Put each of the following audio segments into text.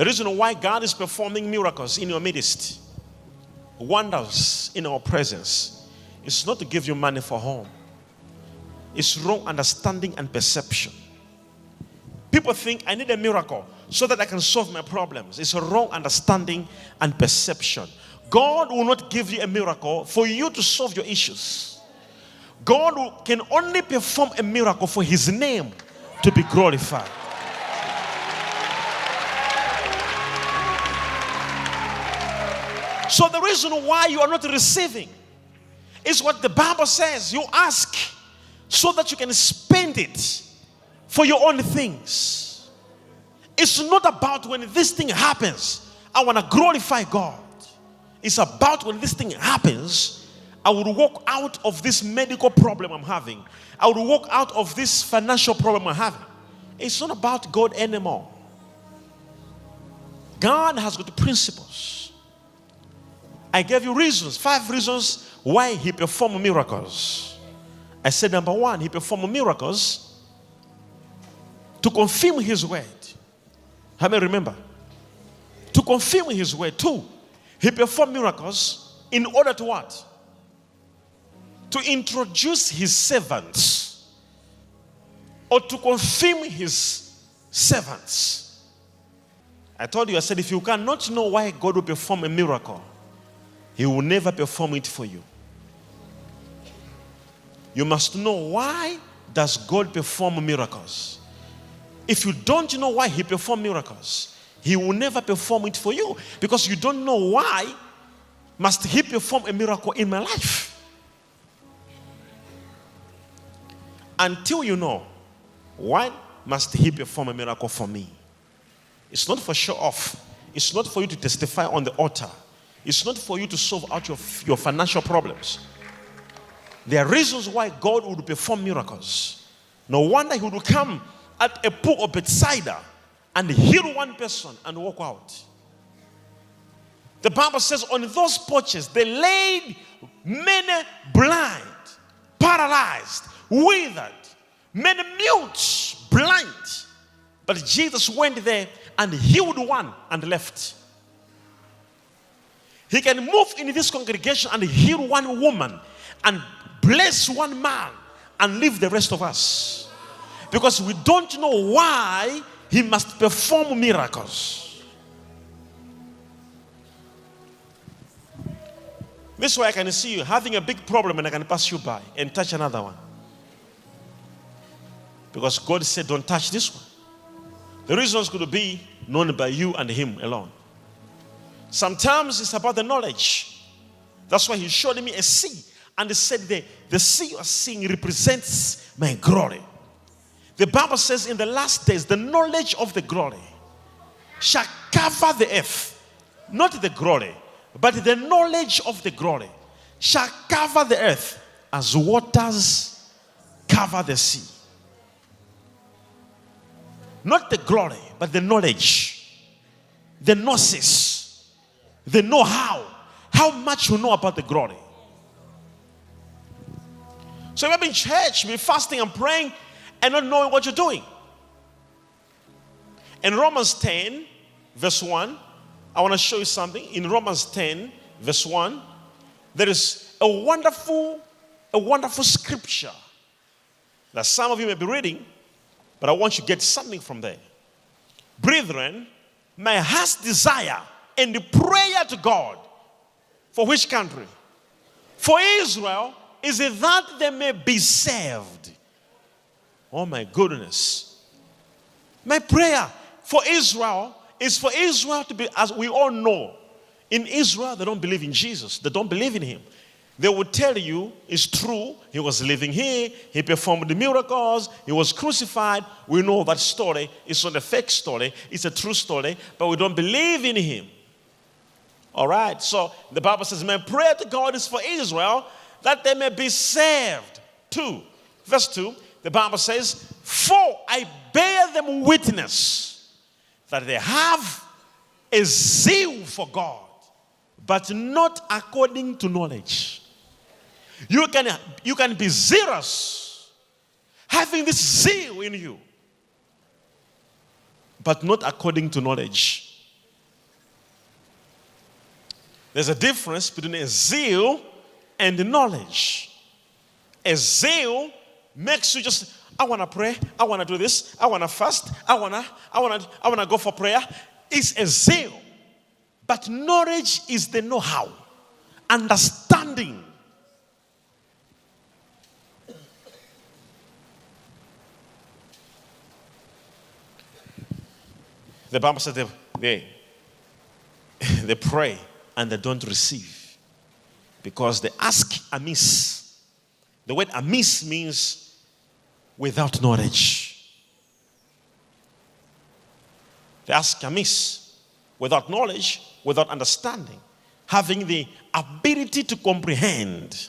The reason why God is performing miracles in your midst, wonders in our presence, is not to give you money for home. It's wrong understanding and perception. People think I need a miracle so that I can solve my problems. It's a wrong understanding and perception. God will not give you a miracle for you to solve your issues. God can only perform a miracle for His name to be glorified. So, the reason why you are not receiving is what the Bible says you ask so that you can spend it for your own things. It's not about when this thing happens, I want to glorify God. It's about when this thing happens, I will walk out of this medical problem I'm having. I will walk out of this financial problem I'm having. It's not about God anymore. God has got principles. I gave you reasons, five reasons why He performed miracles. I said, number one, He performed miracles to confirm his word. How many remember? To confirm his word. Two, he performed miracles in order to what? To introduce his servants or to confirm his servants. I told you, I said, if you cannot know why God will perform a miracle, he will never perform it for you. You must know why does God perform miracles? If you don't know why he performed miracles, he will never perform it for you because you don't know why must he perform a miracle in my life. Until you know why must he perform a miracle for me. It's not for show off. It's not for you to testify on the altar. It's not for you to solve out your, your financial problems. There are reasons why God would perform miracles. No wonder he would come at a pool of Bethsaida and heal one person and walk out. The Bible says on those porches they laid many blind, paralyzed, withered, many mute, blind. But Jesus went there and healed one and left. He can move in this congregation and heal one woman and bless one man and leave the rest of us because we don't know why he must perform miracles. This way I can see you having a big problem and I can pass you by and touch another one. Because God said, don't touch this one. The reasons could be known by you and him alone. Sometimes it's about the knowledge. That's why he showed me a sea. And he said, the, the sea you are seeing represents my glory. The Bible says in the last days, the knowledge of the glory shall cover the earth. Not the glory, but the knowledge of the glory shall cover the earth as waters cover the sea. Not the glory, but the knowledge, the gnosis, the know how. How much you know about the glory. So, if I'm in church, be fasting and praying, and not knowing what you're doing. In Romans 10, verse 1, I want to show you something. In Romans 10, verse 1, there is a wonderful, a wonderful scripture that some of you may be reading, but I want you to get something from there. Brethren, my heart's desire and the prayer to God for which country? For Israel is it that they may be saved. Oh my goodness. My prayer for Israel is for Israel to be, as we all know, in Israel, they don't believe in Jesus, they don't believe in Him. They would tell you it's true, He was living here, He performed the miracles, He was crucified. We know that story. It's not a fake story, it's a true story, but we don't believe in Him. All right, so the Bible says, My prayer to God is for Israel that they may be saved. 2, verse 2 the Bible says, For I bear them witness that they have a zeal for God, but not according to knowledge. You can, you can be zealous, having this zeal in you, but not according to knowledge. There's a difference between a zeal and knowledge. A zeal makes you just, I want to pray, I want to do this, I want to fast, I want to, I want to, I want to go for prayer. It's a zeal. But knowledge is the know-how, understanding. The Bible says they, they, they pray and they don't receive because they ask amiss. The word amiss means without knowledge. They ask amiss without knowledge, without understanding, having the ability to comprehend.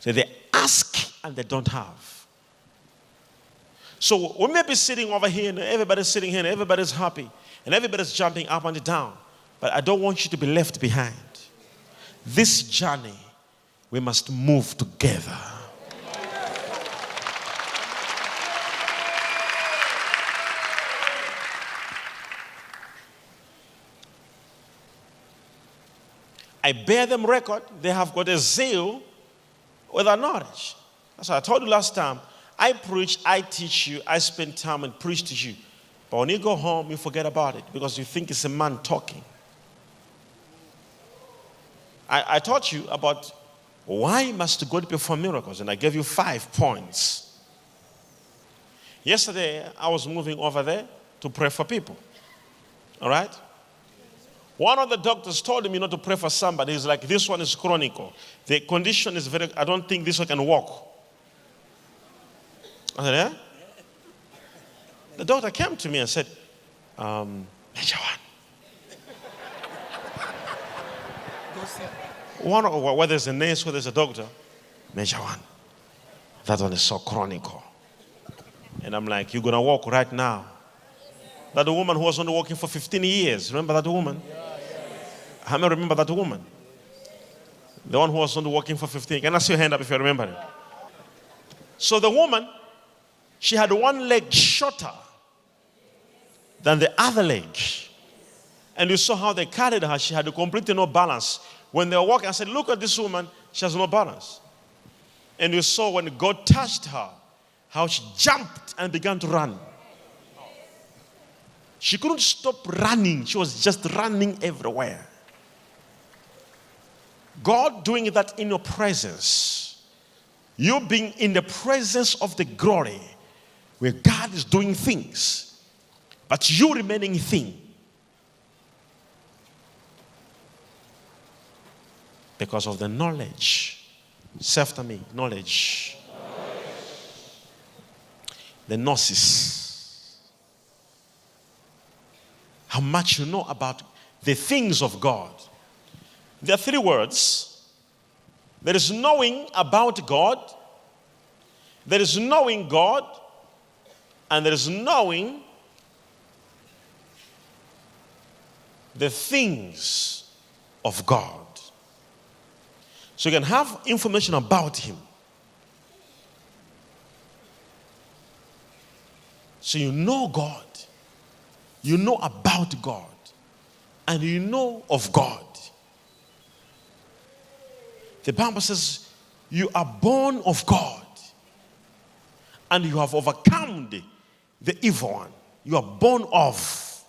So they ask and they don't have. So we may be sitting over here and everybody's sitting here and everybody's happy and everybody's jumping up and down. But I don't want you to be left behind. This journey, we must move together. I bear them record. They have got a zeal without knowledge. That's what I told you last time. I preach, I teach you, I spend time and preach to you. But when you go home, you forget about it because you think it's a man talking. I, I taught you about why must God perform miracles, and I gave you five points. Yesterday, I was moving over there to pray for people. All right? One of the doctors told me not to pray for somebody. He's like, this one is chronical. The condition is very, I don't think this one can walk. I said, yeah? The doctor came to me and said, um, one. one, whether it's a nurse, whether it's a doctor, Major one. That one is so chronical. And I'm like, you're going to walk right now. That the woman who was only walking for 15 years. Remember that woman? How many remember that woman? The one who was only walking for 15. Can I see your hand up if you remember it? So the woman she had one leg shorter than the other leg. And you saw how they carried her. She had completely no balance. When they were walking, I said, Look at this woman. She has no balance. And you saw when God touched her, how she jumped and began to run. She couldn't stop running. She was just running everywhere. God doing that in your presence, you being in the presence of the glory, where God is doing things, but you remaining thing. Because of the knowledge. Say after me, knowledge. knowledge. The gnosis. How much you know about the things of God. There are three words. There is knowing about God. There is knowing God and there is knowing the things of God. So you can have information about Him. So you know God, you know about God, and you know of God. The Bible says, You are born of God, and you have overcome the evil one. You are born of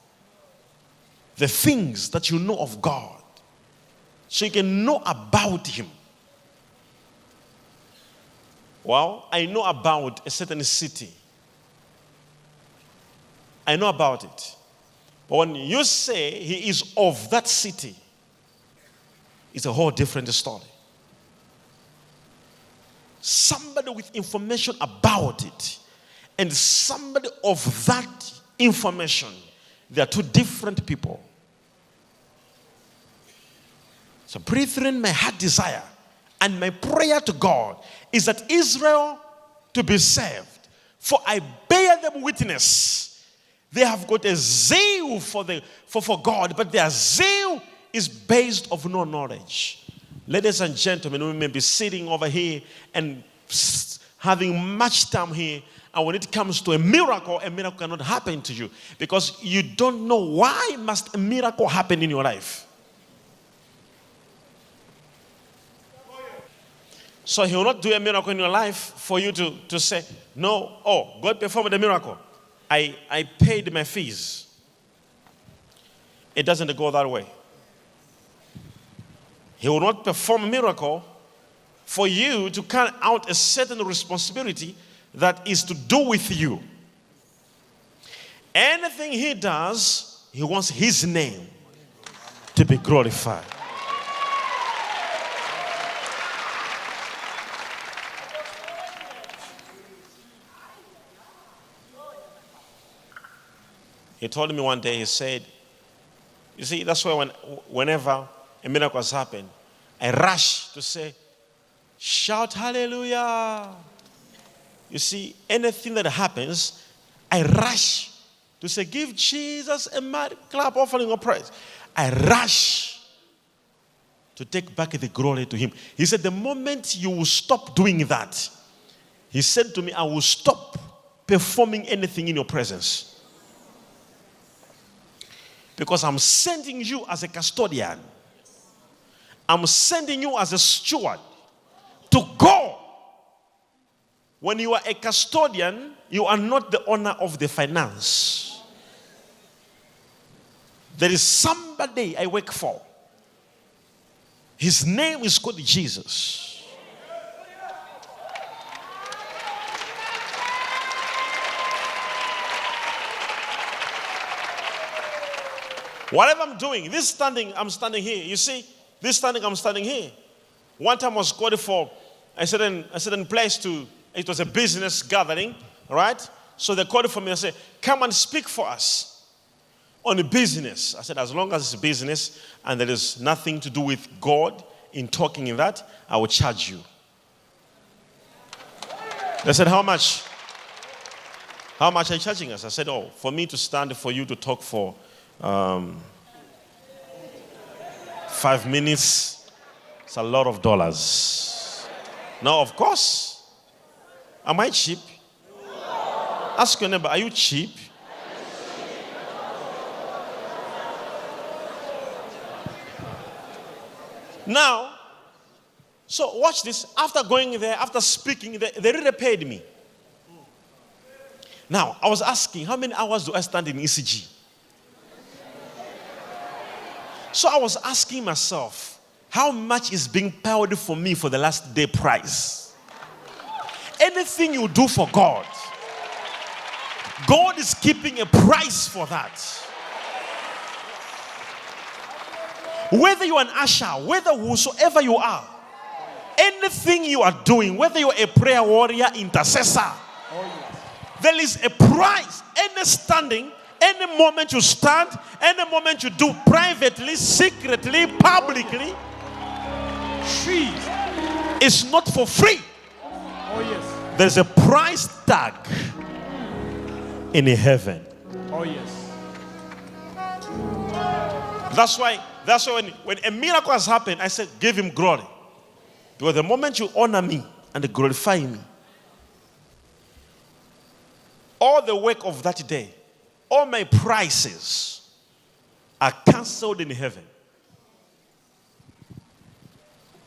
the things that you know of God. So you can know about Him. Well, I know about a certain city. I know about it. But when you say He is of that city, it's a whole different story. Somebody with information about it and somebody of that information. They are two different people. So, brethren, my heart desire and my prayer to God is that Israel to be saved. For I bear them witness. They have got a zeal for, the, for, for God, but their zeal is based of no knowledge. Ladies and gentlemen, we may be sitting over here and having much time here And when it comes to a miracle, a miracle cannot happen to you because you don't know why must a miracle happen in your life. So he will not do a miracle in your life for you to, to say, no, oh, God performed a miracle. I, I paid my fees. It doesn't go that way. He will not perform a miracle for you to carry out a certain responsibility that is to do with you. Anything he does, he wants his name to be glorified. He told me one day, he said, You see, that's why when, whenever a miracle has happened, I rush to say, Shout hallelujah. You see, anything that happens, I rush to say, Give Jesus a mad clap offering of praise. I rush to take back the glory to Him. He said, The moment you will stop doing that, He said to me, I will stop performing anything in your presence. Because I'm sending you as a custodian, I'm sending you as a steward to go. When you are a custodian, you are not the owner of the finance. There is somebody I work for. His name is called Jesus. Whatever I'm doing, this standing, I'm standing here. You see, this standing, I'm standing here. One time I was called for a certain, a certain place to, it was a business gathering, right? So they called for me and said, Come and speak for us on the business. I said, As long as it's business and there is nothing to do with God in talking in that, I will charge you. They said, How much? How much are you charging us? I said, Oh, for me to stand for you to talk for um, five minutes, it's a lot of dollars. Now, of course, am I cheap? Ask your neighbor, are you cheap? Now, so watch this. After going there, after speaking, they, they really paid me. Now, I was asking, how many hours do I stand in ECG? So I was asking myself, how much is being paid for me for the last day price? Anything you do for God, God is keeping a price for that. Whether you're an usher, whether whosoever you are, anything you are doing, whether you're a prayer warrior, intercessor, there is a price. Any standing any moment you stand, any moment you do privately, secretly, publicly, it's not for free. Oh, yes. There's a price tag in heaven. Oh, yes. That's why, that's why when, when a miracle has happened, I said, give him glory. Because the moment you honor me and glorify me, all the work of that day all my prices are cancelled in heaven.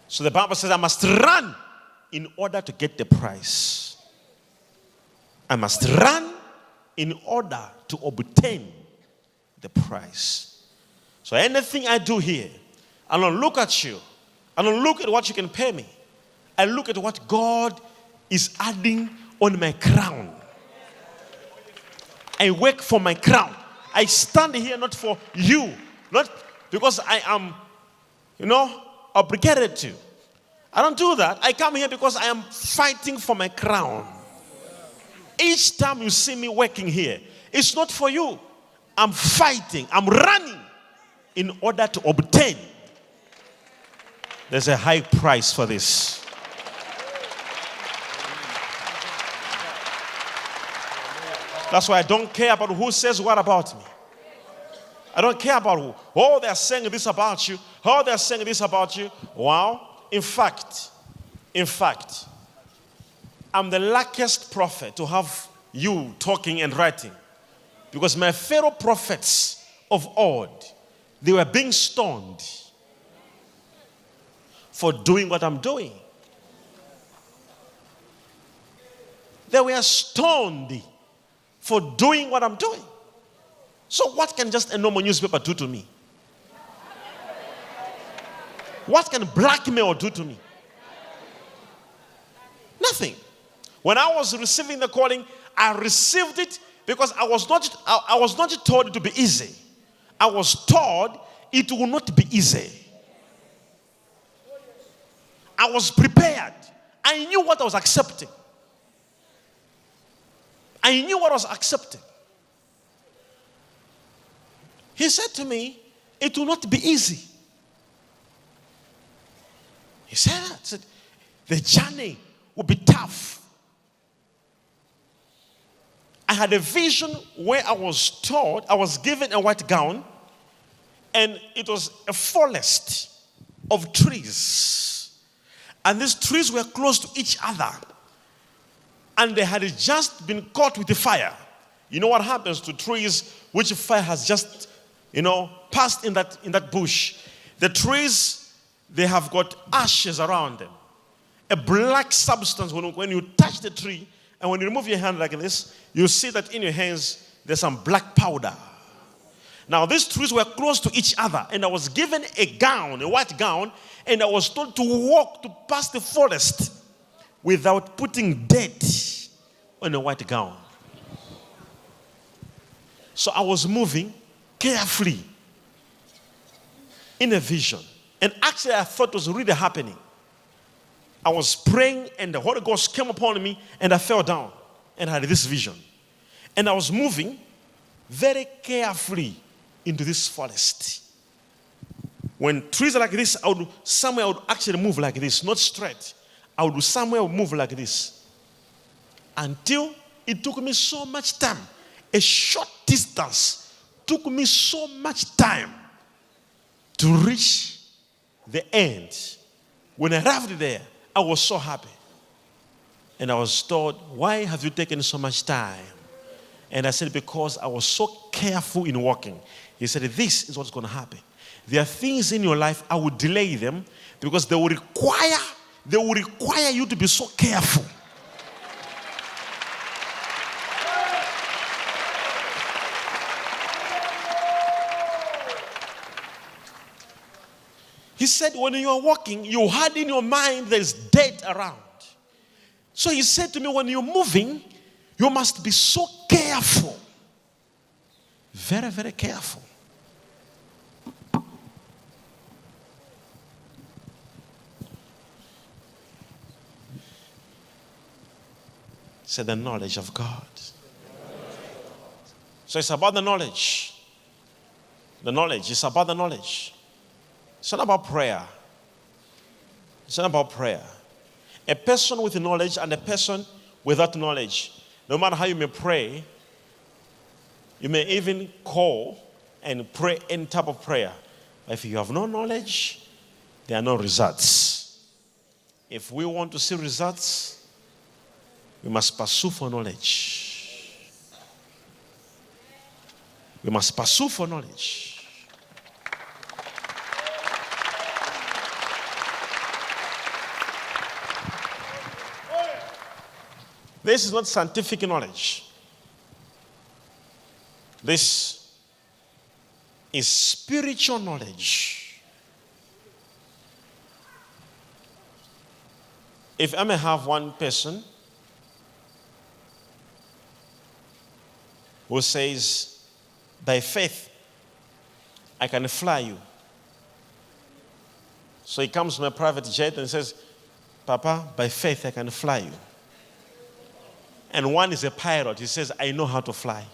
So the Bible says, I must run in order to get the price. I must run in order to obtain the price. So anything I do here, I don't look at you. I don't look at what you can pay me. I look at what God is adding on my crown. I work for my crown. I stand here not for you, not because I am, you know, obligated to. I don't do that. I come here because I am fighting for my crown. Each time you see me working here, it's not for you. I'm fighting, I'm running in order to obtain. There's a high price for this. That's why I don't care about who says what about me. I don't care about who. Oh, they're saying this about you. Oh, they're saying this about you. Wow. In fact, in fact, I'm the luckiest prophet to have you talking and writing. Because my fellow prophets of old, they were being stoned for doing what I'm doing. They were stoned for doing what I'm doing. So, what can just a normal newspaper do to me? What can blackmail do to me? Nothing. When I was receiving the calling, I received it because I was not, I, I was not told it to be easy. I was told it will not be easy. I was prepared. I knew what I was accepting. I knew what I was accepting. He said to me, It will not be easy. He said that. Said, the journey will be tough. I had a vision where I was told, I was given a white gown, and it was a forest of trees. And these trees were close to each other. And they had just been caught with the fire. You know what happens to trees which fire has just, you know, passed in that, in that bush? The trees, they have got ashes around them. A black substance. When, when you touch the tree, and when you remove your hand like this, you see that in your hands there's some black powder. Now, these trees were close to each other, and I was given a gown, a white gown, and I was told to walk to pass the forest without putting dirt on a white gown. So I was moving carefully in a vision. And actually, I thought it was really happening. I was praying, and the Holy Ghost came upon me, and I fell down and had this vision. And I was moving very carefully into this forest. When trees are like this, I would somewhere I would actually move like this, not straight. I would somewhere move like this. Until it took me so much time. A short distance took me so much time to reach the end. When I arrived there, I was so happy. And I was told, Why have you taken so much time? And I said, Because I was so careful in walking. He said, This is what's going to happen. There are things in your life, I will delay them because they will require, they will require you to be so careful. He said, when you are walking, you had in your mind there's dead around. So he said to me, when you're moving, you must be so careful. Very, very careful. Say the knowledge of God. So it's about the knowledge. The knowledge. It's about the knowledge. It's not about prayer. It's not about prayer. A person with knowledge and a person without knowledge, no matter how you may pray, you may even call and pray any type of prayer. But if you have no knowledge, there are no results. If we want to see results, we must pursue for knowledge. We must pursue for knowledge. This is not scientific knowledge. This is spiritual knowledge. If I may have one person who says, By faith, I can fly you. So he comes to my private jet and says, Papa, by faith, I can fly you and one is a pilot. He says, I know how to fly.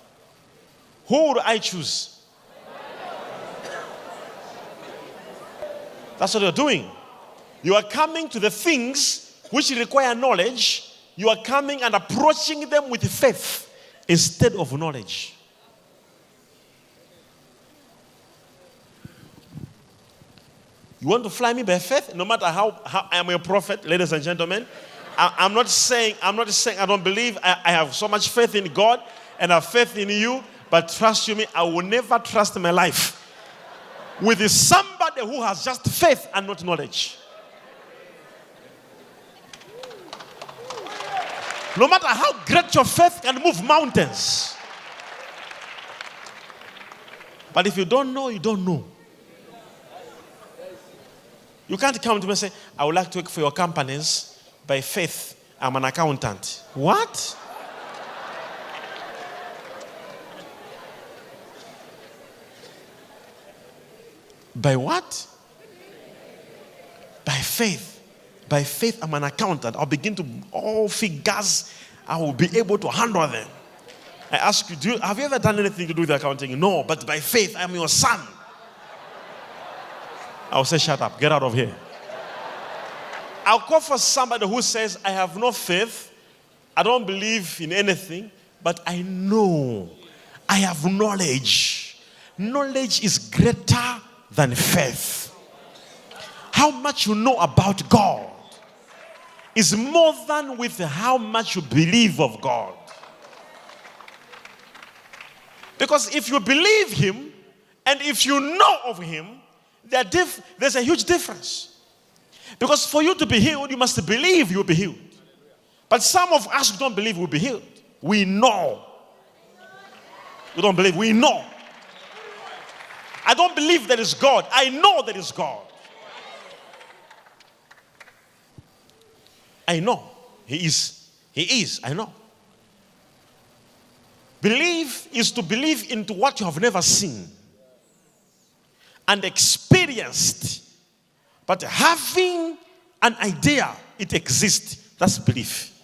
Who would I choose? That's what you're doing. You are coming to the things which require knowledge, you are coming and approaching them with faith instead of knowledge. You want to fly me by faith, no matter how, how I am a prophet, ladies and gentlemen? I, am not saying, I'm not saying I don't believe. I, I have so much faith in God and I have faith in you, but trust you me, I will never trust my life with somebody who has just faith and not knowledge. No matter how great your faith can move mountains. But if you don't know, you don't know. You can't come to me and say, I would like to work for your companies by faith. I'm an accountant. What? By what? By faith. By faith, I'm an accountant. I'll begin to, all figures, I will be able to handle them. I ask you, do you, have you ever done anything to do with accounting? No, but by faith, I'm your son. I'll say, shut up, get out of here. I'll call for somebody who says, I have no faith, I don't believe in anything, but I know, I have knowledge. Knowledge is greater than faith. How much you know about God is more than with how much you believe of God. Because if you believe Him and if you know of Him, there's a huge difference. Because for you to be healed, you must believe you'll be healed. But some of us don't believe we'll be healed. We know. We don't believe, we know. I don't believe there is God. I know there is God. I know. He is. He is. I know. Believe is to believe into what you have never seen and experienced. But having an idea it exists, that's belief.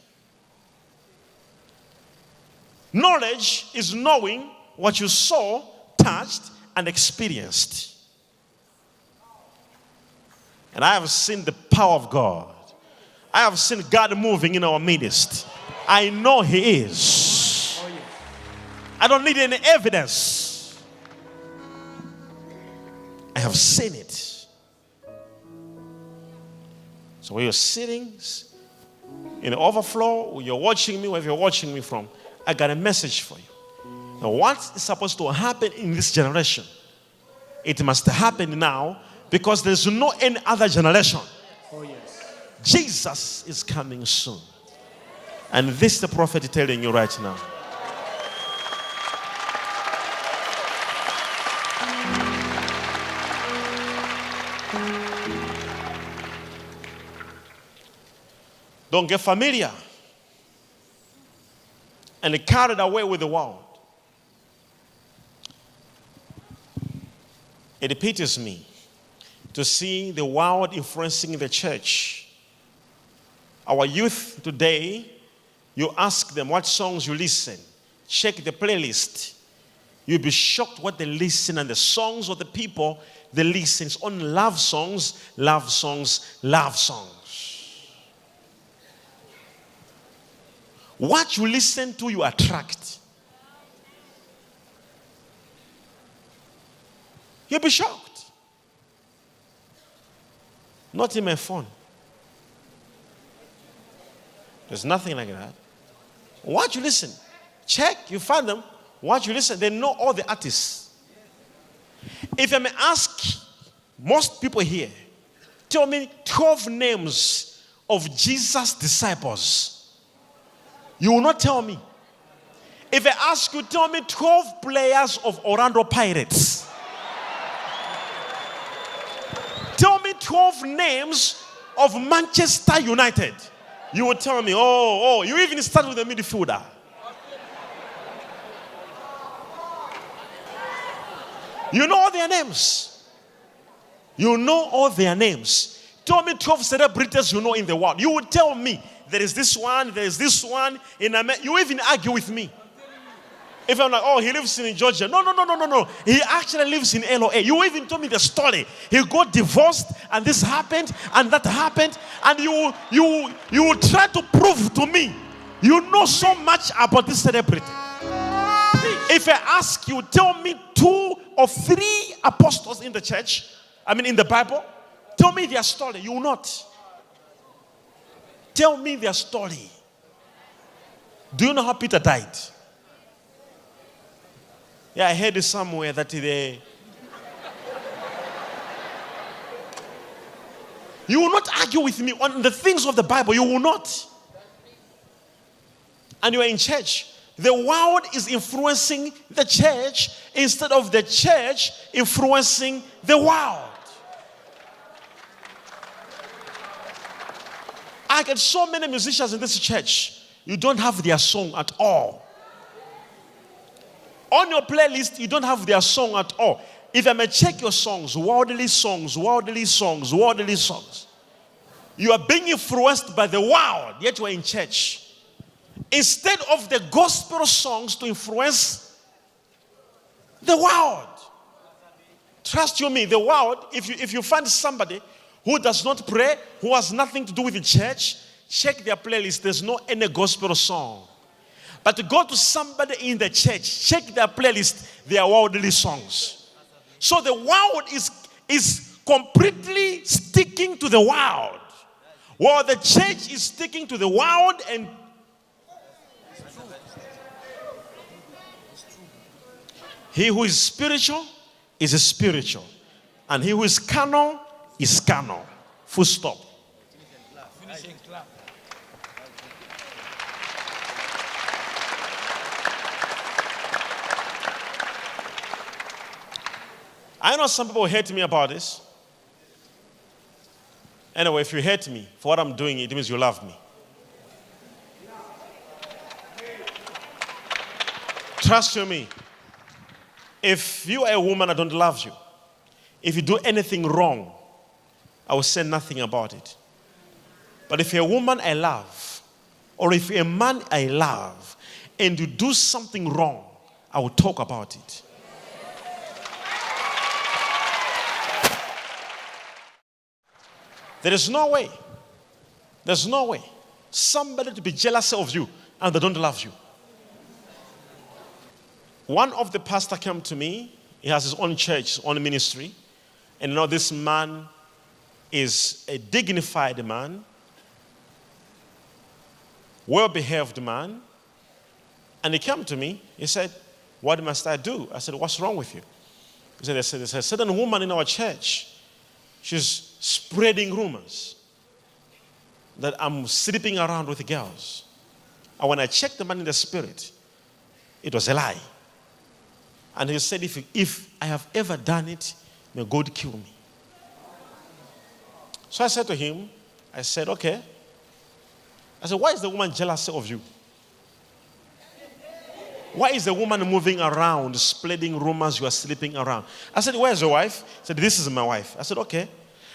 Knowledge is knowing what you saw, touched, and experienced. And I have seen the power of God. I have seen God moving in our midst. I know He is. I don't need any evidence. I have seen it. So when you're sitting in the overflow, you're watching me, wherever you're watching me from, I got a message for you. Now, what is supposed to happen in this generation? It must happen now because there's no any other generation. Oh, yes. Jesus is coming soon. And this the prophet telling you right now. Don't get familiar and carried away with the world. It pities me to see the world influencing the church. Our youth today, you ask them what songs you listen, check the playlist. You'll be shocked what they listen and the songs of the people they listen. It's on love songs, love songs, love songs. What you listen to, you attract. You'll be shocked. Not in my phone. There's nothing like that. What you listen, check, you find them. What you listen, they know all the artists. If I may ask most people here, tell me 12 names of Jesus' disciples. You will not tell me. If I ask you, tell me 12 players of Orlando Pirates. Tell me 12 names of Manchester United. You will tell me, oh, oh, you even start with the midfielder. You know all their names. You know all their names. Tell me 12 celebrities you know in the world. You will tell me there is this one, there is this one in America. You even argue with me. If I'm like, oh, he lives in Georgia. No, no, no, no, no, no. He actually lives in LOA. You even told me the story. He got divorced and this happened and that happened. And you you you will try to prove to me you know so much about this celebrity. If I ask you, tell me two or three apostles in the church, I mean in the Bible, tell me their story. You will not. Tell me their story. Do you know how Peter died? Yeah, I heard it somewhere that they. You will not argue with me on the things of the Bible. You will not. And you are in church. The world is influencing the church instead of the church influencing the world. I get so many musicians in this church. You don't have their song at all. On your playlist, you don't have their song at all. If I may check your songs, worldly songs, worldly songs, worldly songs, you are being influenced by the world, yet you are in church. Instead of the gospel songs to influence the world. Trust you me, the world, if you, if you find somebody who does not pray, who has nothing to do with the church, check their playlist. There's no any gospel song. But go to somebody in the church, check their playlist, they are worldly songs. So the world is, is completely sticking to the world. While the church is sticking to the world and he who is spiritual is spiritual, and he who is carnal is carnal. Full stop. I know some people hate me about this. Anyway, if you hate me for what I'm doing, it means you love me. Trust you me. If you are a woman, I don't love you. If you do anything wrong, I will say nothing about it. But if a woman I love, or if a man I love, and you do something wrong, I will talk about it. There is no way. There's no way. Somebody to be jealous of you and they don't love you. One of the pastor came to me. He has his own church, his own ministry. And you know, this man is a dignified man, well behaved man. And he came to me. He said, What must I do? I said, What's wrong with you? He said, There's a certain woman in our church. She's spreading rumors that I'm sleeping around with girls. And when I checked the man in the spirit, it was a lie. And he said, if, if I have ever done it, may God kill me. So I said to him, I said, okay. I said, why is the woman jealous of you? Why is the woman moving around, spreading rumors you are sleeping around? I said, Where's your wife? He said, This is my wife. I said, Okay.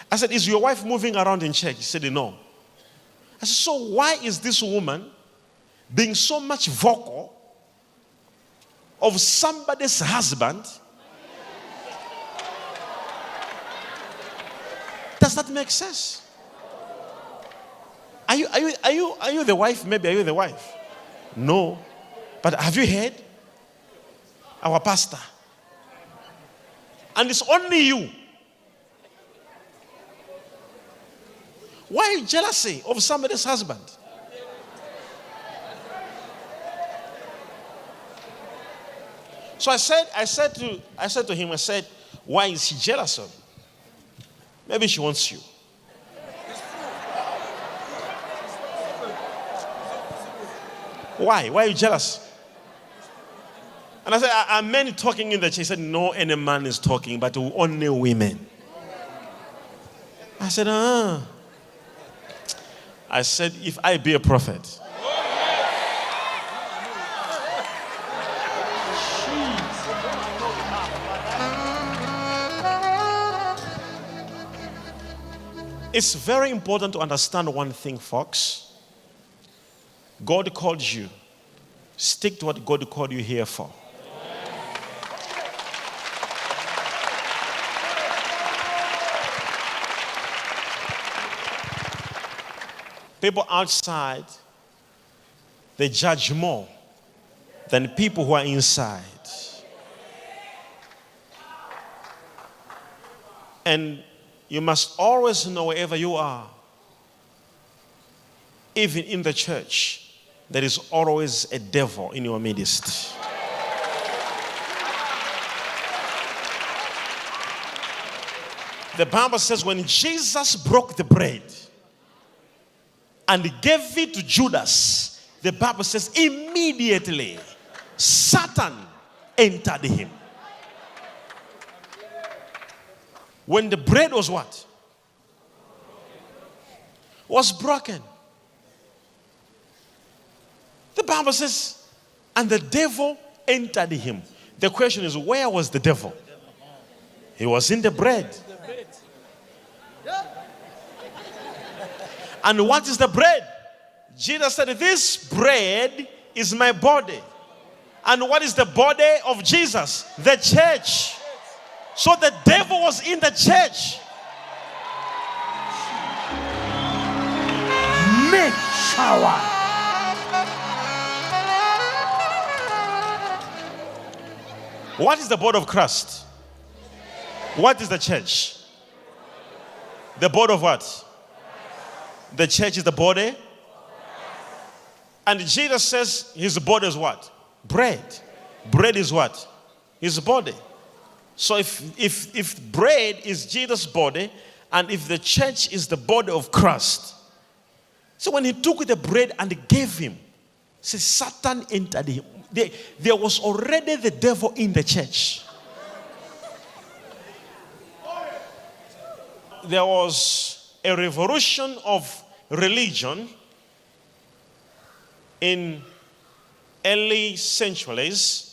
I said, Is your wife moving around in church? He said, No. I said, So why is this woman being so much vocal of somebody's husband? Does that make sense? Are you, are, you, are, you, are you the wife? Maybe are you the wife? No. But have you heard? Our pastor. And it's only you. Why jealousy of somebody's husband? So I said, I said to I said to him, I said, why is he jealous of? Maybe she wants you. Why? Why are you jealous? And I said, Are men talking in the church? He said, No, any man is talking, but only women. I said, Ah. I said, If I be a prophet, It's very important to understand one thing, folks. God called you. Stick to what God called you here for. People outside, they judge more than people who are inside. And you must always know wherever you are even in the church, there is always a devil in your midst. The Bible says when Jesus broke the bread and gave it to Judas, the Bible says immediately Satan entered him. When the bread was what? Was broken. The Bible says, and the devil entered him. The question is, where was the devil? He was in the bread. And what is the bread? Jesus said, This bread is my body. And what is the body of Jesus? The church. So the devil was in the church. Make shower. What is the body of Christ? What is the church? The body of what? The church is the body. Eh? And Jesus says his body is what? Bread. Bread is what? His body. So if, if, if bread is Jesus' body, and if the church is the body of Christ, so when he took the bread and gave him, says Satan entered him. There, there was already the devil in the church. There was a revolution of religion in early centuries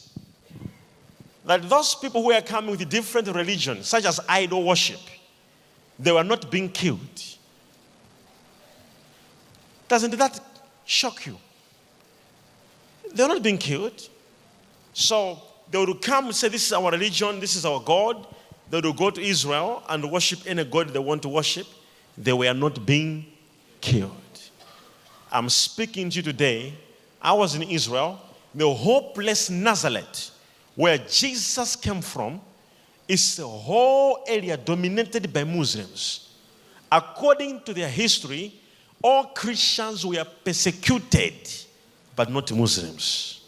that those people who were coming with different religions, such as idol worship, they were not being killed. Doesn't that shock you? They're not being killed. So they would come and say, This is our religion, this is our God. They would go to Israel and worship any God they want to worship. They were not being killed. I'm speaking to you today. I was in Israel. The hopeless Nazareth, where Jesus came from, is a whole area dominated by Muslims. According to their history, all Christians were persecuted, but not Muslims.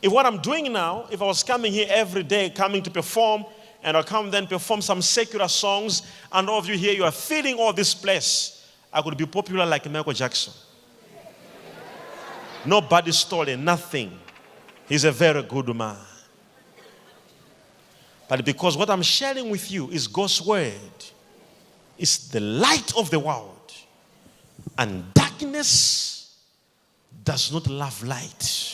If what I'm doing now, if I was coming here every day, coming to perform, and I'll come then perform some secular songs, and all of you here, you are filling all this place, I could be popular like Michael Jackson. Nobody stole it, nothing. He's a very good man. But because what I'm sharing with you is God's word, it's the light of the world. And darkness does not love light.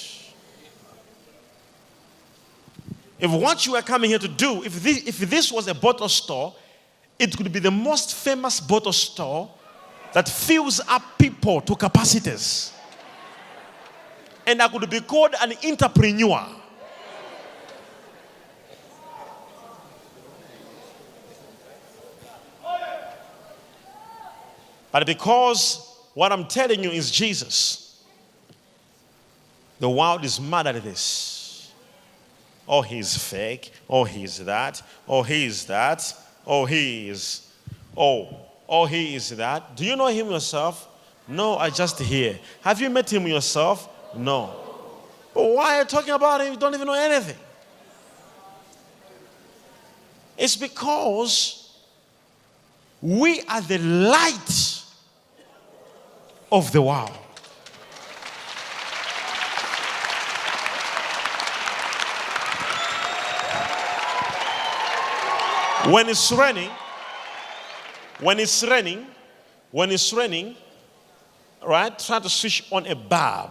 If what you are coming here to do, if this, if this was a bottle store, it could be the most famous bottle store that fills up people to capacities. And I could be called an entrepreneur. But because what I'm telling you is Jesus, the world is mad at this. Oh, he's fake. Oh, he's that. Oh, he's that. Oh, he is. Oh, oh, he is that. Do you know him yourself? No, I just hear. Have you met him yourself? No. But why are you talking about him? You don't even know anything. It's because we are the light of the world. When it's raining, when it's raining, when it's raining, right, try to switch on a bulb.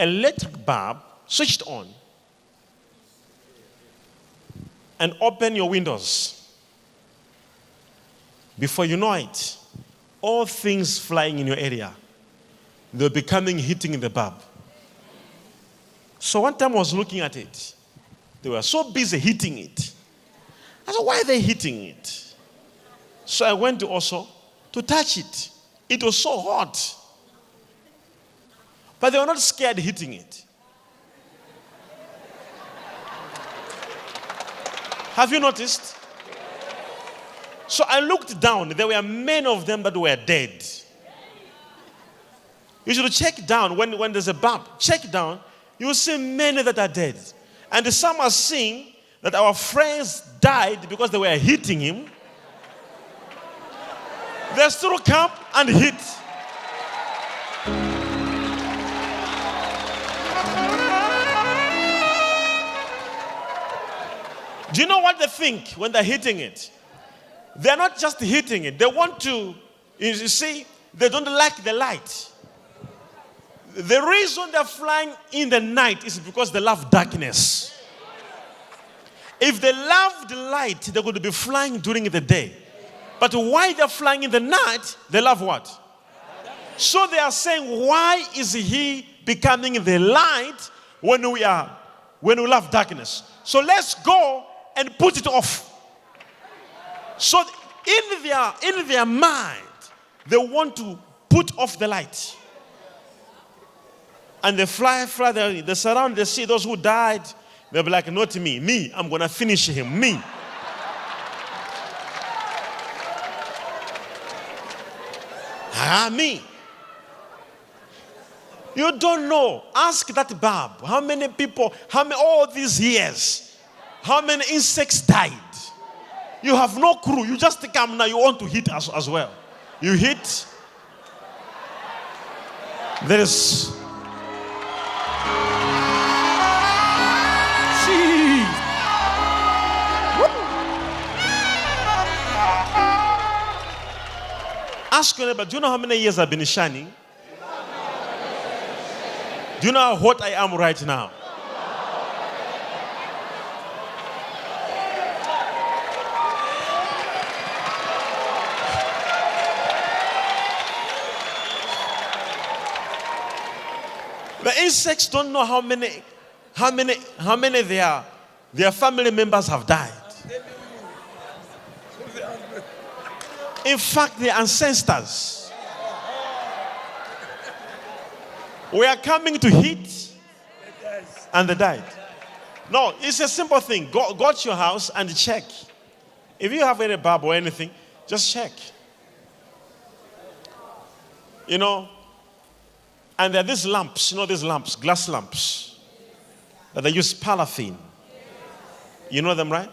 Electric bulb switched on and open your windows. Before you know it, all things flying in your area, they're becoming hitting the bulb. So one time I was looking at it. They were so busy hitting it. I said, why are they hitting it? So I went to also to touch it. It was so hot. But they were not scared hitting it. Have you noticed? So I looked down. There were many of them that were dead. You should check down when, when there's a bump. Check down. You will see many that are dead. And some are seeing that our friends died because they were hitting him. They still come and hit. Do you know what they think when they're hitting it? They're not just hitting it, they want to, you see, they don't like the light. The reason they're flying in the night is because they love darkness. If they loved light, they would be flying during the day. But why they're flying in the night, they love what? So they are saying, why is he becoming the light when we are when we love darkness? So let's go and put it off. So in their in their mind, they want to put off the light. And they fly, fly, they, they surround, they see those who died. They'll be like, not me. Me, I'm gonna finish him. Me. ah, me. You don't know. Ask that Bab. How many people, how many, all these years, how many insects died? You have no clue. You just come now, you want to hit us as well. You hit. There is. Ask your neighbor, do you know how many years I've been shining? Do you know what I am right now? Insects don't know how many, how many, how many their, their family members have died. In fact, their ancestors We are coming to hit and they died. No, it's a simple thing. Go, go to your house and check. If you have any bulb or anything, just check. You know, and there are these lamps, you know, these lamps, glass lamps, that they use paraffin. You know them, right?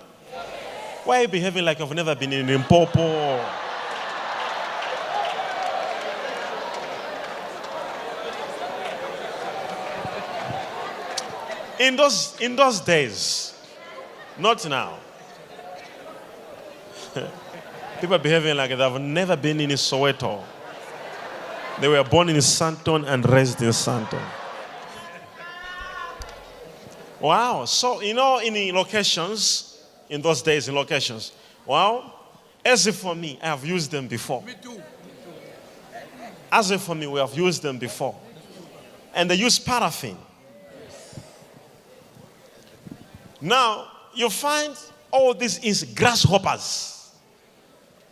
Why are you behaving like you've never been in Limpopo? In those, in those days, not now. People are behaving like they've never been in Soweto. They were born in Sandton and raised in Sandton. Wow. So, you know, in locations, in those days, in locations, wow, as if for me, I have used them before. Me too. As if for me, we have used them before. And they use paraffin. Now, you find all these is grasshoppers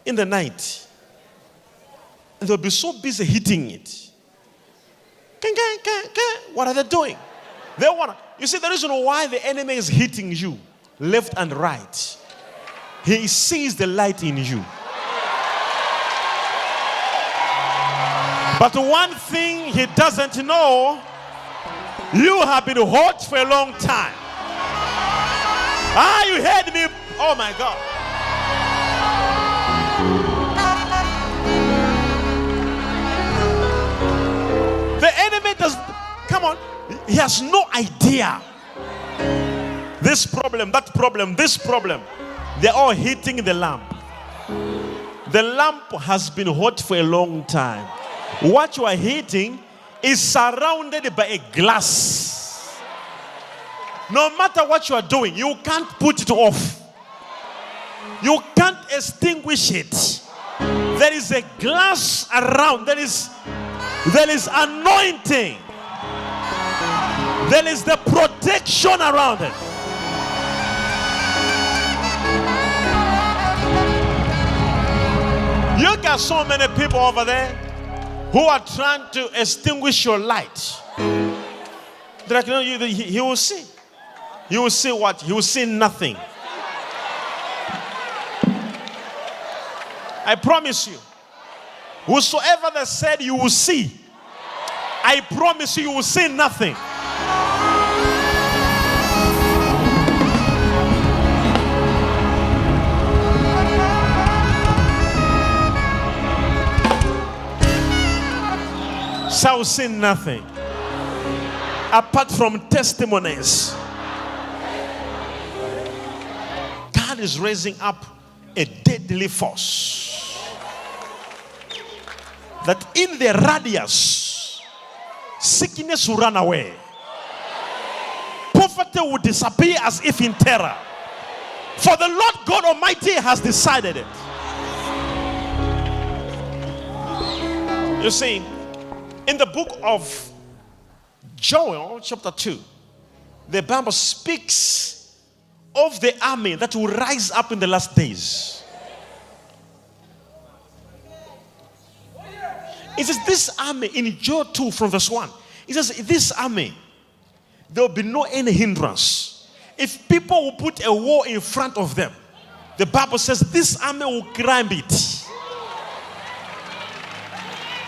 in the night. They'll be so busy hitting it. What are they doing? They want You see, the reason why the enemy is hitting you left and right, he sees the light in you. But one thing he doesn't know, you have been hot for a long time. Ah, you heard me. Oh my God. Come on, he has no idea. This problem, that problem, this problem, they're all hitting the lamp. The lamp has been hot for a long time. What you are hitting is surrounded by a glass. No matter what you are doing, you can't put it off. You can't extinguish it. There is a glass around. There is there is anointing. There is the protection around it. You got so many people over there who are trying to extinguish your light. Like, you, he, he will see. He will see what? He will see nothing. I promise you. Whosoever that said you will see, I promise you, you will see nothing. Shall see nothing apart from testimonies. God is raising up a deadly force that in the radius, sickness will run away, poverty will disappear as if in terror. For the Lord God Almighty has decided it. You see, in the book of Joel, chapter 2, the Bible speaks of the army that will rise up in the last days. It says, This army in Joel 2 from verse 1, it says, This army, there will be no any hindrance. If people will put a wall in front of them, the Bible says, This army will climb it.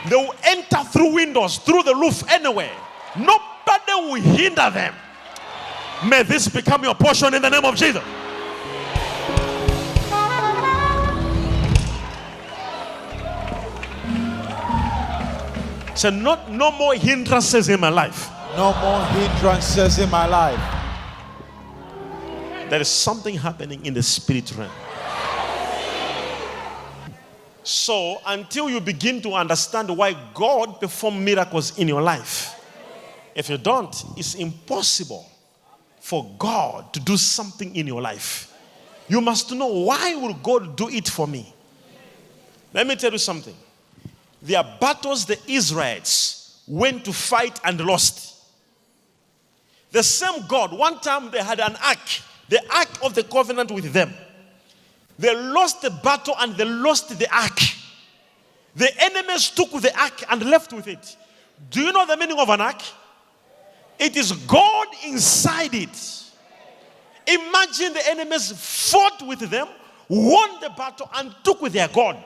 They will enter through windows, through the roof, anywhere. Nobody will hinder them. May this become your portion in the name of Jesus. So not no more hindrances in my life. No more hindrances in my life. There is something happening in the spirit realm. So until you begin to understand why God performed miracles in your life, if you don't, it's impossible for God to do something in your life. You must know why will God do it for me? Let me tell you something. There are battles the Israelites went to fight and lost. The same God, one time they had an ark, the ark of the covenant with them. They lost the battle and they lost the ark. The enemies took the ark and left with it. Do you know the meaning of an ark? It is God inside it. Imagine the enemies fought with them, won the battle, and took with their God.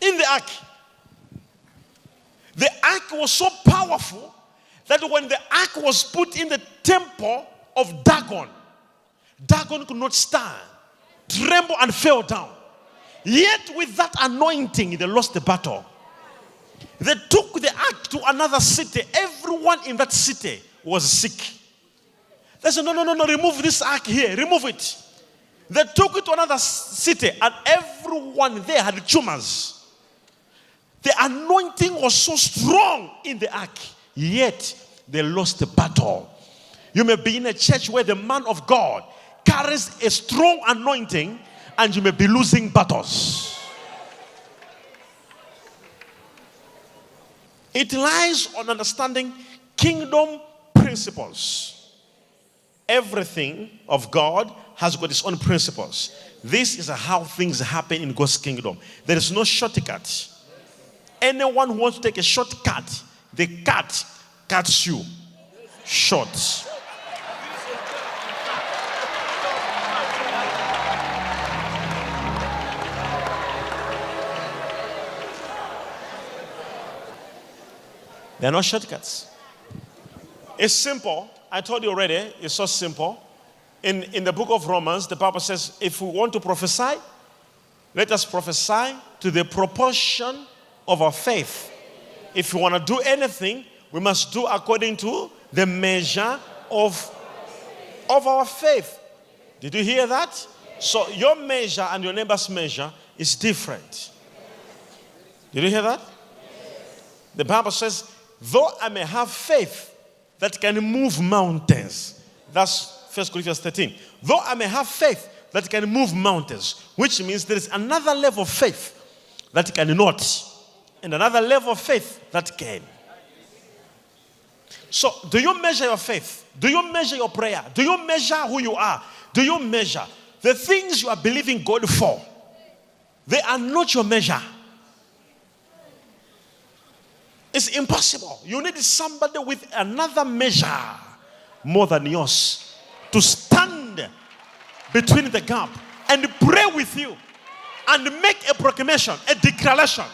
In the ark. The ark was so powerful that when the ark was put in the temple of Dagon, Dagon could not stand, tremble, and fell down. Yet, with that anointing, they lost the battle. They took the ark to another city. Everyone in that city was sick. They said, No, no, no, no, remove this ark here, remove it. They took it to another city, and everyone there had tumors. The anointing was so strong in the ark, yet they lost the battle. You may be in a church where the man of God carries a strong anointing, and you may be losing battles. It lies on understanding kingdom principles. Everything of God has got its own principles. This is how things happen in God's kingdom. There is no shortcut. Anyone who wants to take a shortcut, the cut cuts you short. There are no shortcuts. It's simple. I told you already, it's so simple. In, in the book of Romans, the Bible says if we want to prophesy, let us prophesy to the proportion of our faith. If we want to do anything, we must do according to the measure of, of our faith. Did you hear that? So your measure and your neighbor's measure is different. Did you hear that? The Bible says, though I may have faith that can move mountains. That's 1 Corinthians 13. Though I may have faith that can move mountains, which means there is another level of faith that cannot, and another level of faith that can. So, do you measure your faith? Do you measure your prayer? Do you measure who you are? Do you measure the things you are believing God for? They are not your measure. It's impossible. You need somebody with another measure more than yours to stand between the gap and pray with you and make a proclamation, a declaration.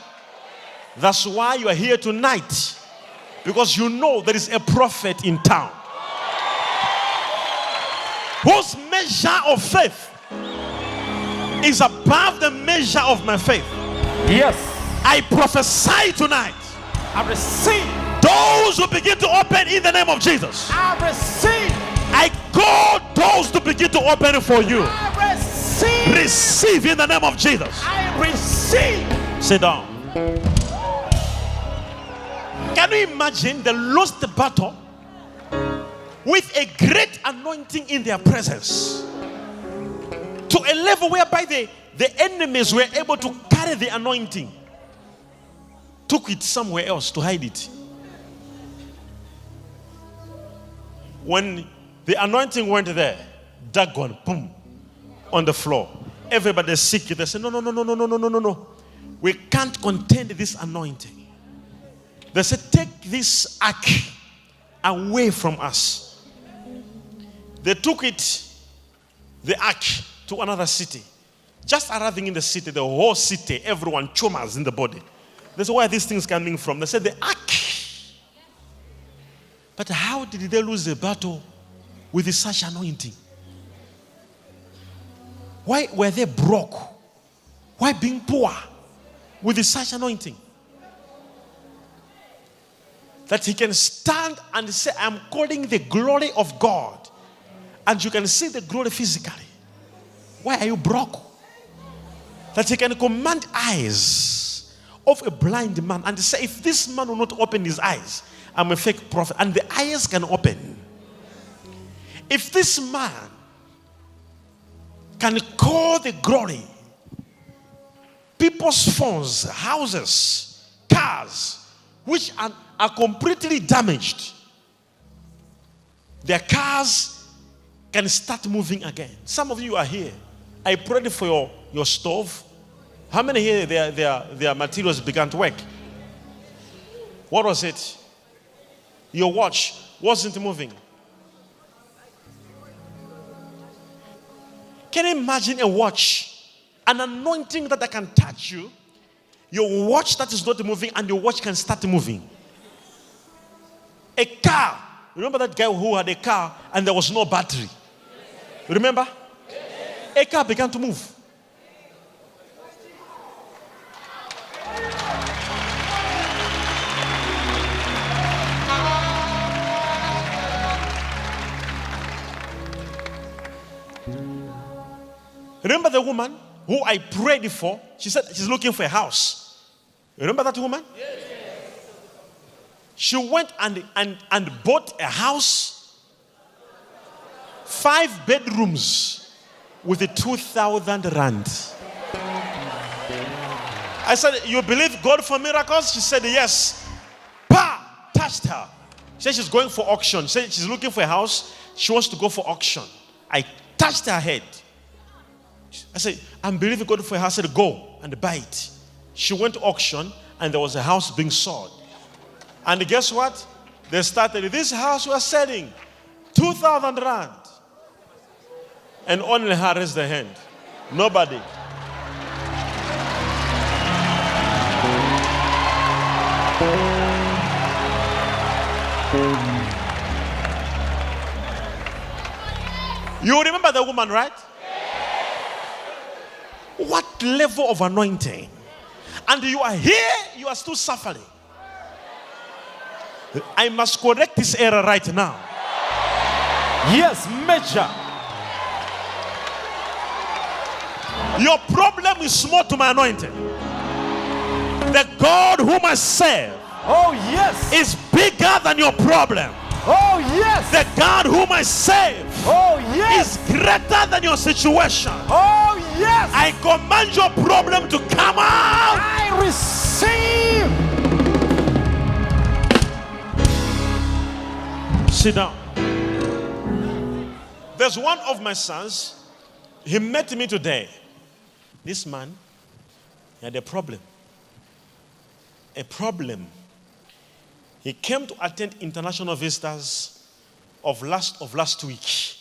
That's why you are here tonight. Because you know there is a prophet in town whose measure of faith is above the measure of my faith. Yes. I prophesy tonight. I receive. Doors will begin to open in the name of Jesus. I receive. I call doors to begin to open for you. I receive. Receive in the name of Jesus. I receive. Sit down. Can you imagine the lost battle with a great anointing in their presence to a level whereby the, the enemies were able to carry the anointing, took it somewhere else to hide it? When the anointing went there, Dagon, boom, on the floor. Everybody sick. They said, No, no, no, no, no, no, no, no, no. We can't contain this anointing. They said, Take this ark away from us. They took it, the ark, to another city. Just arriving in the city, the whole city, everyone chumas in the body. That's where these things coming from. They said the ark. But how did they lose the battle with such anointing? Why were they broke? Why being poor with such anointing? That he can stand and say, I'm calling the glory of God. And you can see the glory physically. Why are you broke? That he can command eyes of a blind man and say, if this man will not open his eyes, I'm a fake prophet. And the eyes can open. If this man can call the glory, people's phones, houses, cars, which are, are completely damaged, their cars can start moving again. Some of you are here. I prayed for your, your stove. How many here their, their, their materials began to work? What was it? Your watch wasn't moving. Can you imagine a watch? An anointing that I can touch you, your watch that is not moving, and your watch can start moving. A car. Remember that guy who had a car and there was no battery? Remember? A car began to move. Remember the woman who I prayed for? She said she's looking for a house. Remember that woman? She went and, and, and bought a house, five bedrooms with a 2,000 rand. I said, You believe God for miracles? She said, Yes. Pa! Touched her. She said she's going for auction. She said she's looking for a house. She wants to go for auction. I touched her head. I said, I'm believing God for a house. I said, Go and buy it. She went to auction and there was a house being sold. And guess what? They started, this house we're selling 2,000 rand. And only her raised the hand. Nobody. You remember the woman, right? What level of anointing? And you are here, you are still suffering. I must correct this error right now. Yes, major. Your problem is small to my anointing. The God whom I serve Oh, yes. is bigger than your problem. Oh, yes. The God whom I serve Oh, yes. is greater than your situation. Oh, yes. I command your problem to come out. I receive. Sit down. There's one of my sons. He met me today. This man had a problem. A problem. He came to attend international visitors of last of last week.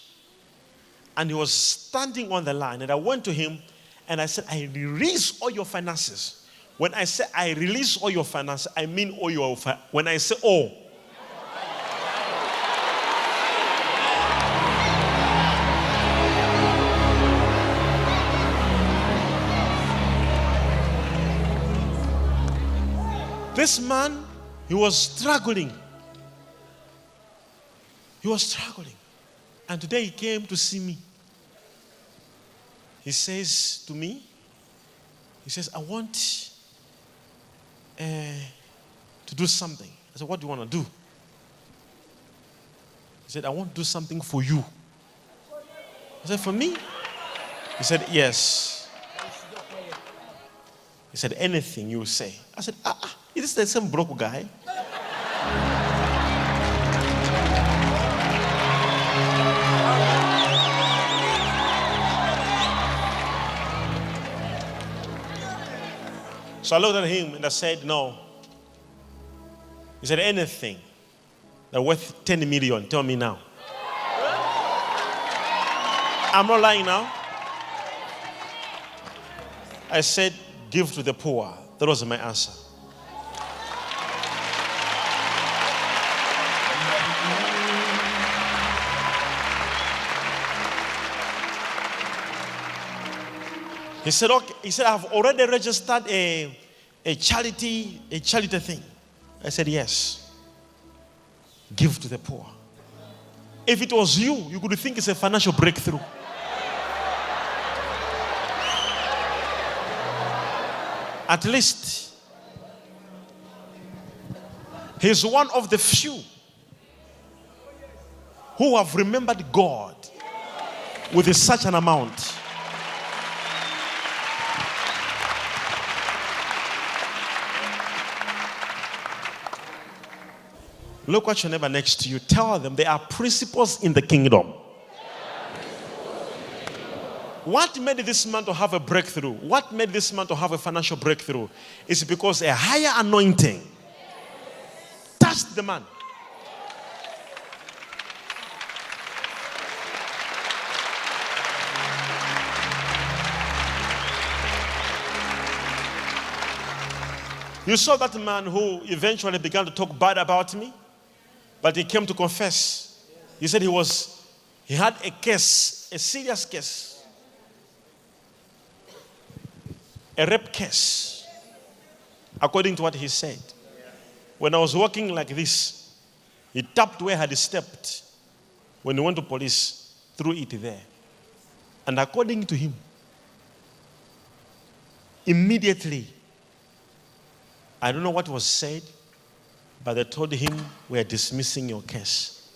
And he was standing on the line. And I went to him And I said, I release all your finances. When I say I release all your finances, I mean all your. Fi- when I say all, This man, he was struggling. He was struggling. And today he came to see me. He says to me, he says, I want uh, to do something. I said, What do you want to do? He said, I want to do something for you. I said, For me? He said, Yes. He said, Anything you say. I said, Ah, ah is this the same broke guy? So I looked at him and I said, No. He said, Anything that worth 10 million, tell me now. I'm not lying now. I said, Give to the poor. That was my answer. He said, okay. He said, I've already registered a, a charity, a charity thing. I said, Yes. Give to the poor. If it was you, you could think it's a financial breakthrough. At least he's one of the few who have remembered God with such an amount. Look at your neighbor next to you. Tell them there are principles in the kingdom. What made this man to have a breakthrough? What made this man to have a financial breakthrough? Is because a higher anointing touched the man. You saw that man who eventually began to talk bad about me? But he came to confess. He said he was, he had a case, a serious case, a rape case, according to what he said. When I was walking like this, he tapped where I had stepped. When he went to police, threw it there. And according to him, immediately, I don't know what was said, but they told him, We're dismissing your case.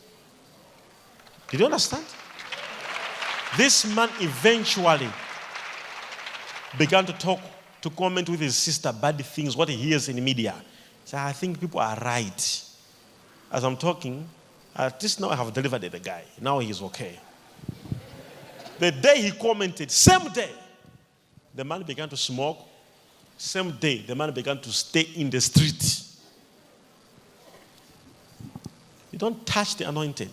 Did you understand? This man eventually began to talk, to comment with his sister bad things, what he hears in the media. So I think people are right. As I'm talking, at least now I have delivered the guy. Now he's okay. The day he commented, same day, the man began to smoke. Same day, the man began to stay in the street. Don't touch the anointing.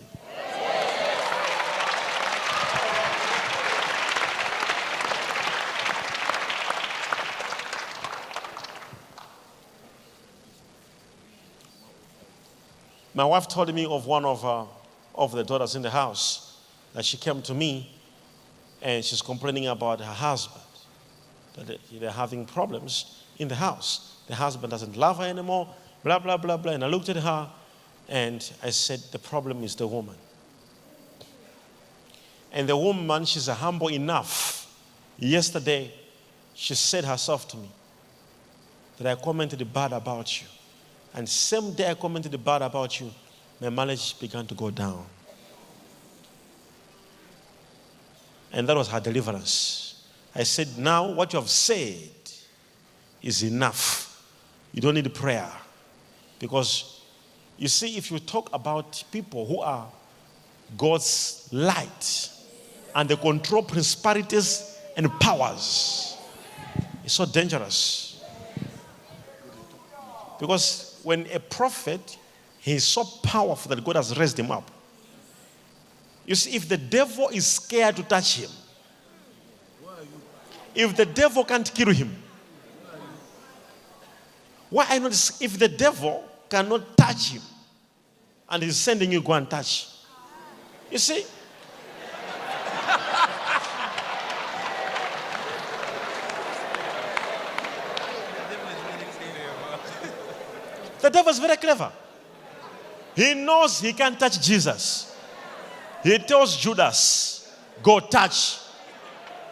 My wife told me of one of, uh, of the daughters in the house that she came to me and she's complaining about her husband, that they're having problems in the house. The husband doesn't love her anymore, blah, blah, blah, blah. And I looked at her and I said, The problem is the woman. And the woman, she's humble enough. Yesterday, she said herself to me that I commented bad about you. And same day I commented bad about you, my marriage began to go down. And that was her deliverance. I said, Now what you have said is enough. You don't need prayer. Because you see, if you talk about people who are God's light and they control prosperities and powers, it's so dangerous. Because when a prophet, he is so powerful that God has raised him up. You see, if the devil is scared to touch him, if the devil can't kill him, why I not if the devil cannot touch him and he's sending you go and touch? You see? The devil is very clever. He knows he can't touch Jesus. He tells Judas, Go touch.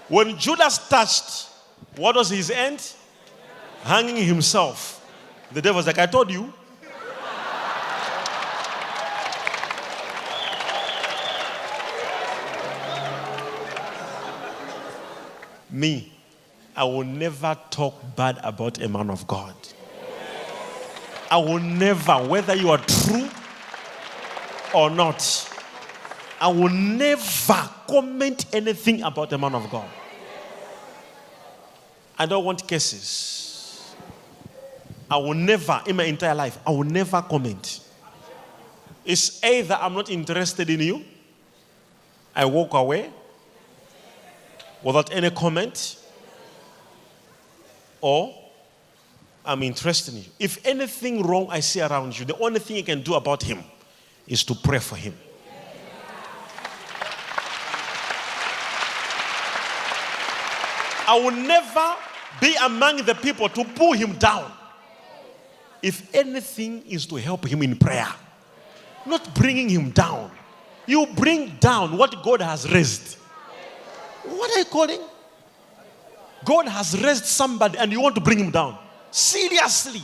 When Judas touched, what was his end? Hanging himself. The devil's like, I told you. Me, I will never talk bad about a man of God. I will never, whether you are true or not, I will never comment anything about a man of God. I don't want cases. I will never, in my entire life, I will never comment. It's either I'm not interested in you, I walk away without any comment, or I'm interested in you. If anything wrong I see around you, the only thing you can do about him is to pray for him. I will never be among the people to pull him down. If anything is to help him in prayer, not bringing him down. You bring down what God has raised. What are you calling? God has raised somebody and you want to bring him down. Seriously.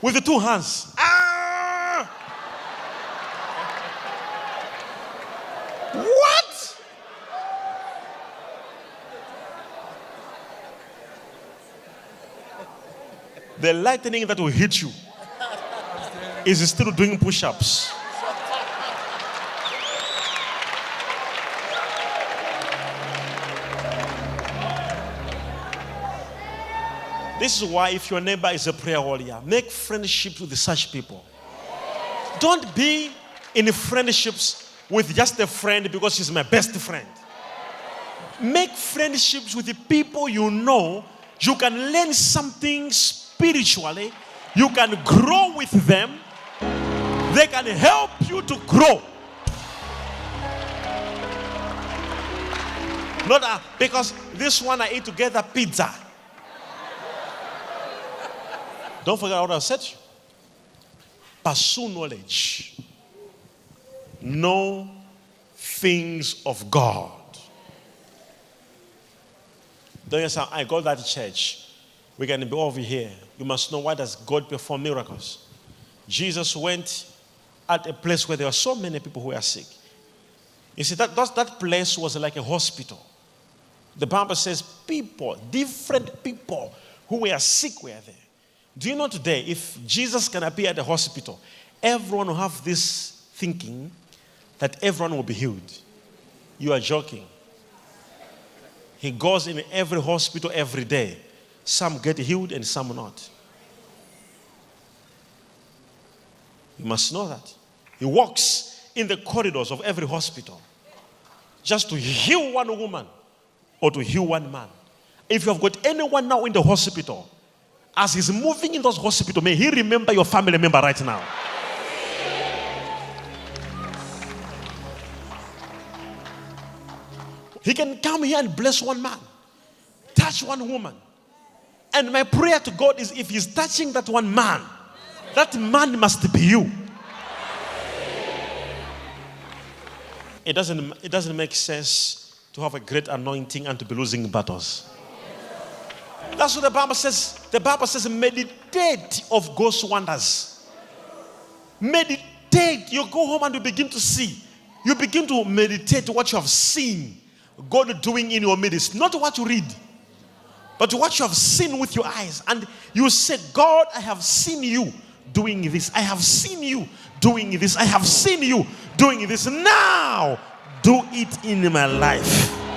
With the two hands. Ah! What? The lightning that will hit you is still doing push ups. This is why, if your neighbor is a prayer warrior, make friendships with such people. Don't be in friendships with just a friend because she's my best friend. Make friendships with the people you know you can learn something spiritually, you can grow with them, they can help you to grow. Not uh, because this one I eat together pizza. Don't forget what I said. Pursue knowledge. Know things of God. Don't you say, I got that church. We can be over here. You must know why does God perform miracles. Jesus went at a place where there were so many people who were sick. You see, that, that, that place was like a hospital. The Bible says people, different people who were sick were there. Do you know today, if Jesus can appear at the hospital, everyone will have this thinking that everyone will be healed. You are joking. He goes in every hospital every day. Some get healed and some not. You must know that. He walks in the corridors of every hospital just to heal one woman or to heal one man. If you have got anyone now in the hospital, as he's moving in those hospital, may he remember your family member right now. He can come here and bless one man, touch one woman. And my prayer to God is if he's touching that one man, that man must be you. It doesn't, it doesn't make sense to have a great anointing and to be losing battles. That's what the Bible says. The Bible says, meditate of God's wonders. Meditate. You go home and you begin to see. You begin to meditate what you have seen God doing in your midst. Not what you read, but what you have seen with your eyes. And you say, God, I have seen you doing this. I have seen you doing this. I have seen you doing this. Now, do it in my life.